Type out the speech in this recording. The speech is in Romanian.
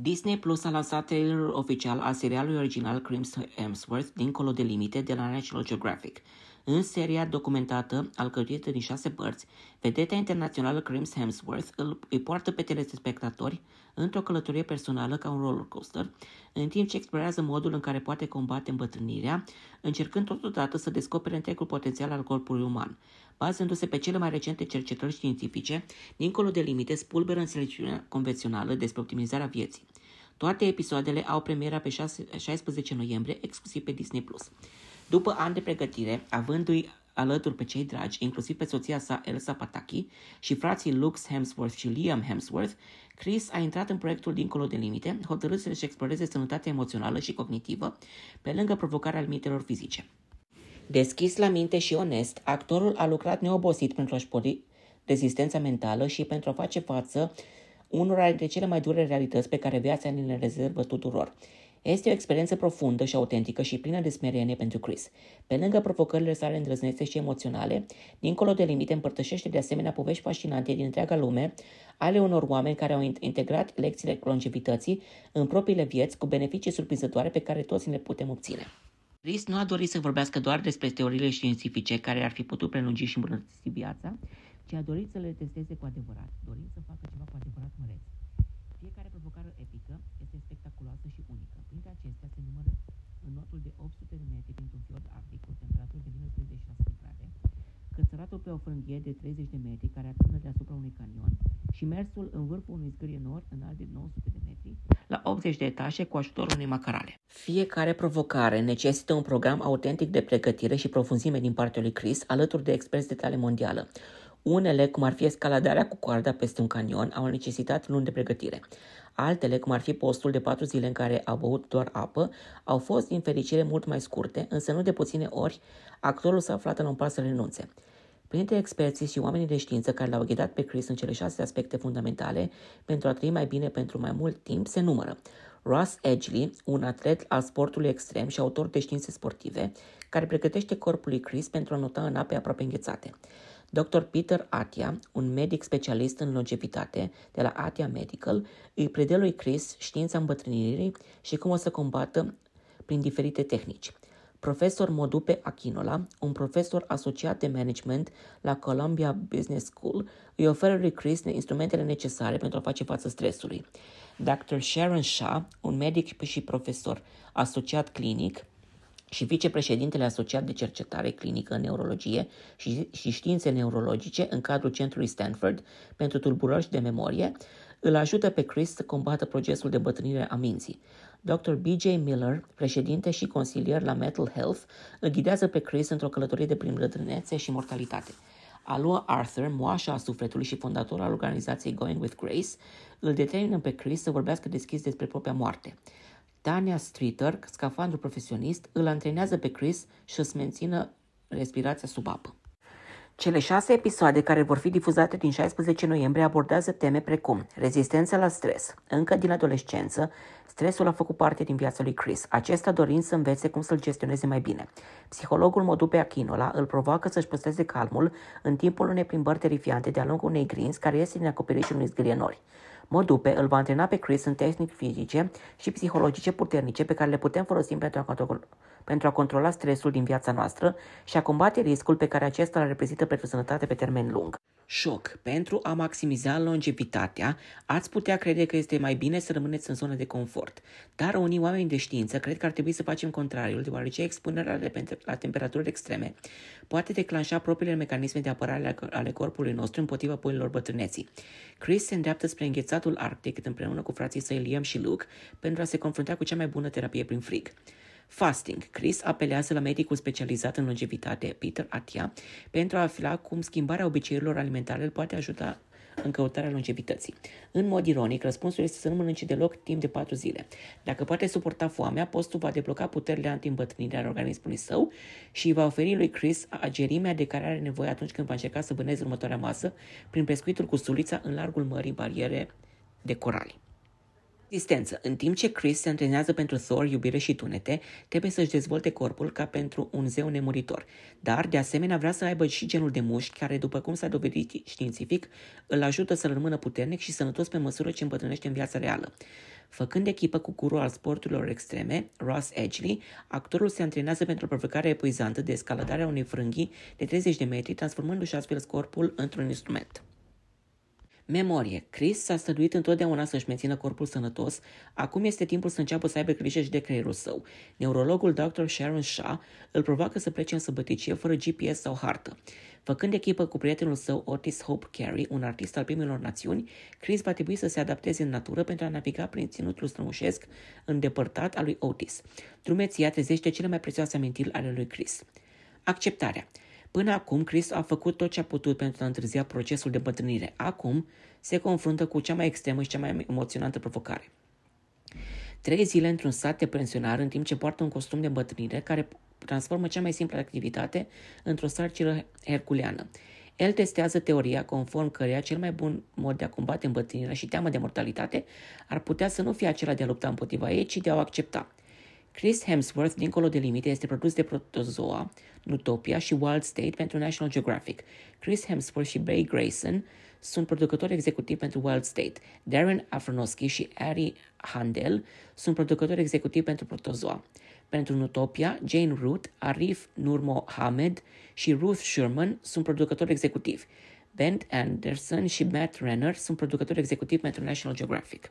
Disney Plus a lansat trailerul oficial al serialului original Crims Hemsworth, dincolo de limite, de la National Geographic. În seria documentată, alcătuită din șase părți, vedeta internațională Crims Hemsworth îl, îi poartă pe telespectatori într-o călătorie personală ca un roller coaster, în timp ce explorează modul în care poate combate îmbătrânirea, încercând totodată să descopere întregul potențial al corpului uman. Bazându-se pe cele mai recente cercetări științifice, dincolo de limite, spulberă înțelepciunea convențională despre optimizarea vieții. Toate episoadele au premiera pe 6, 16 noiembrie, exclusiv pe Disney+. După ani de pregătire, avându-i alături pe cei dragi, inclusiv pe soția sa Elsa Pataki și frații Lux Hemsworth și Liam Hemsworth, Chris a intrat în proiectul Dincolo de Limite, hotărât să-și exploreze sănătatea emoțională și cognitivă, pe lângă provocarea limitelor fizice. Deschis la minte și onest, actorul a lucrat neobosit pentru a-și pori rezistența mentală și pentru a face față unora dintre cele mai dure realități pe care viața ne le rezervă tuturor. Este o experiență profundă și autentică și plină de smerenie pentru Chris. Pe lângă provocările sale îndrăznețe și emoționale, dincolo de limite împărtășește de asemenea povești fascinante din întreaga lume ale unor oameni care au integrat lecțiile longevității în propriile vieți cu beneficii surprinzătoare pe care toți le putem obține. Chris nu a dorit să vorbească doar despre teoriile științifice care ar fi putut prelungi și îmbunătăți viața, ci a dorit să le testeze cu adevărat, dorind să facă ceva cu adevărat măreț. Fiecare provocare epică este spectaculoasă și unică. Printre acestea se numără notul de 800 de metri printr-un fiord arctic cu temperaturi de minus 36 de grade, cățăratul pe o frânghie de 30 de metri care atârnă deasupra unui canion și mersul în vârful unui zgârie nord înalt de 900 de metri la 80 de etaje cu ajutorul unei macarale. Fiecare provocare necesită un program autentic de pregătire și profunzime din partea lui Chris, alături de experți de tale mondială. Unele, cum ar fi escaladarea cu coarda peste un canion, au necesitat luni de pregătire. Altele, cum ar fi postul de patru zile în care a băut doar apă, au fost din fericire mult mai scurte, însă nu de puține ori actorul s-a aflat în un pas să renunțe. Printre experții și oamenii de știință care l-au ghidat pe Chris în cele șase aspecte fundamentale pentru a trăi mai bine pentru mai mult timp se numără Ross Edgley, un atlet al sportului extrem și autor de științe sportive, care pregătește corpul lui Chris pentru a nota în ape aproape înghețate. Dr. Peter Atia, un medic specialist în longevitate de la Atia Medical, îi predă lui Chris știința îmbătrânirii și cum o să combată prin diferite tehnici. Profesor Modupe Achinola, un profesor asociat de management la Columbia Business School, îi oferă lui Chris instrumentele necesare pentru a face față stresului. Dr. Sharon Shah, un medic și profesor asociat clinic, și vicepreședintele asociat de cercetare clinică în neurologie și, și științe neurologice în cadrul centrului Stanford pentru tulburări de memorie, îl ajută pe Chris să combată procesul de bătrânire a minții. Dr. B.J. Miller, președinte și consilier la Mental Health, îl ghidează pe Chris într-o călătorie de prin bătrânețe și mortalitate. Alua Arthur, moașa a sufletului și fondator al organizației Going with Grace, îl determină pe Chris să vorbească deschis despre propria moarte. Tania Streeter, scafandru profesionist, îl antrenează pe Chris și să mențină respirația sub apă. Cele șase episoade care vor fi difuzate din 16 noiembrie abordează teme precum rezistența la stres. Încă din adolescență, stresul a făcut parte din viața lui Chris, acesta dorind să învețe cum să-l gestioneze mai bine. Psihologul Modupe Achinola îl provoacă să-și păstreze calmul în timpul unei plimbări terifiante de-a lungul unei grinzi care iese din acoperișul unui zgârie nori. Modupe îl va antrena pe Chris în tehnici fizice și psihologice puternice pe care le putem folosi pentru a, controla, pentru a controla stresul din viața noastră și a combate riscul pe care acesta îl reprezintă pentru sănătate pe termen lung. Șoc. Pentru a maximiza longevitatea, ați putea crede că este mai bine să rămâneți în zonă de confort. Dar unii oameni de știință cred că ar trebui să facem contrariul, deoarece expunerea la temperaturi extreme poate declanșa propriile mecanisme de apărare ale corpului nostru împotriva bolilor bătrâneții. Chris se îndreaptă spre înghețatul arctic împreună cu frații săi Liam și Luke pentru a se confrunta cu cea mai bună terapie prin frig. Fasting. Chris apelează la medicul specializat în longevitate, Peter Atia, pentru a afla cum schimbarea obiceiurilor alimentare îl poate ajuta în căutarea longevității. În mod ironic, răspunsul este să nu mănânce deloc timp de 4 zile. Dacă poate suporta foamea, postul va debloca puterile anti-îmbătrânire ale organismului său și îi va oferi lui Chris agerimea de care are nevoie atunci când va încerca să vâneze următoarea masă prin pescuitul cu sulița în largul mării bariere de corali. Existență. În timp ce Chris se antrenează pentru Thor, iubire și tunete, trebuie să-și dezvolte corpul ca pentru un zeu nemuritor. Dar, de asemenea, vrea să aibă și genul de mușchi care, după cum s-a dovedit științific, îl ajută să rămână puternic și sănătos pe măsură ce îmbătrânește în viața reală. Făcând echipă cu guru al sporturilor extreme, Ross Edgley, actorul se antrenează pentru o provocare epuizantă de escaladare a unei frânghii de 30 de metri, transformându-și astfel corpul într-un instrument. Memorie. Chris s-a străduit întotdeauna să-și mențină corpul sănătos, acum este timpul să înceapă să aibă grijă și de creierul său. Neurologul Dr. Sharon Shah îl provoacă să plece în săbăticie fără GPS sau hartă. Făcând echipă cu prietenul său Otis Hope Carey, un artist al primilor națiuni, Chris va trebui să se adapteze în natură pentru a naviga prin ținutul strămușesc îndepărtat al lui Otis. Drumeția trezește cele mai prețioase amintiri ale lui Chris. Acceptarea. Până acum, Chris a făcut tot ce a putut pentru a întârzia procesul de îmbătrânire. Acum, se confruntă cu cea mai extremă și cea mai emoționantă provocare. Trei zile într-un sat de pensionar în timp ce poartă un costum de îmbătrânire care transformă cea mai simplă activitate într-o sarcină herculeană. El testează teoria conform căreia cel mai bun mod de a combate îmbătrânirea și teama de mortalitate ar putea să nu fie acela de a lupta împotriva ei, ci de a o accepta. Chris Hemsworth, dincolo de limite, este produs de Protozoa, Nutopia și Wild State pentru National Geographic. Chris Hemsworth și Bay Grayson sunt producători executivi pentru Wild State. Darren Afronoski și Ari Handel sunt producători executivi pentru Protozoa. Pentru Nutopia, Jane Root, Arif Nur Mohamed și Ruth Sherman sunt producători executivi. Ben Anderson și Matt Renner sunt producători executivi pentru National Geographic.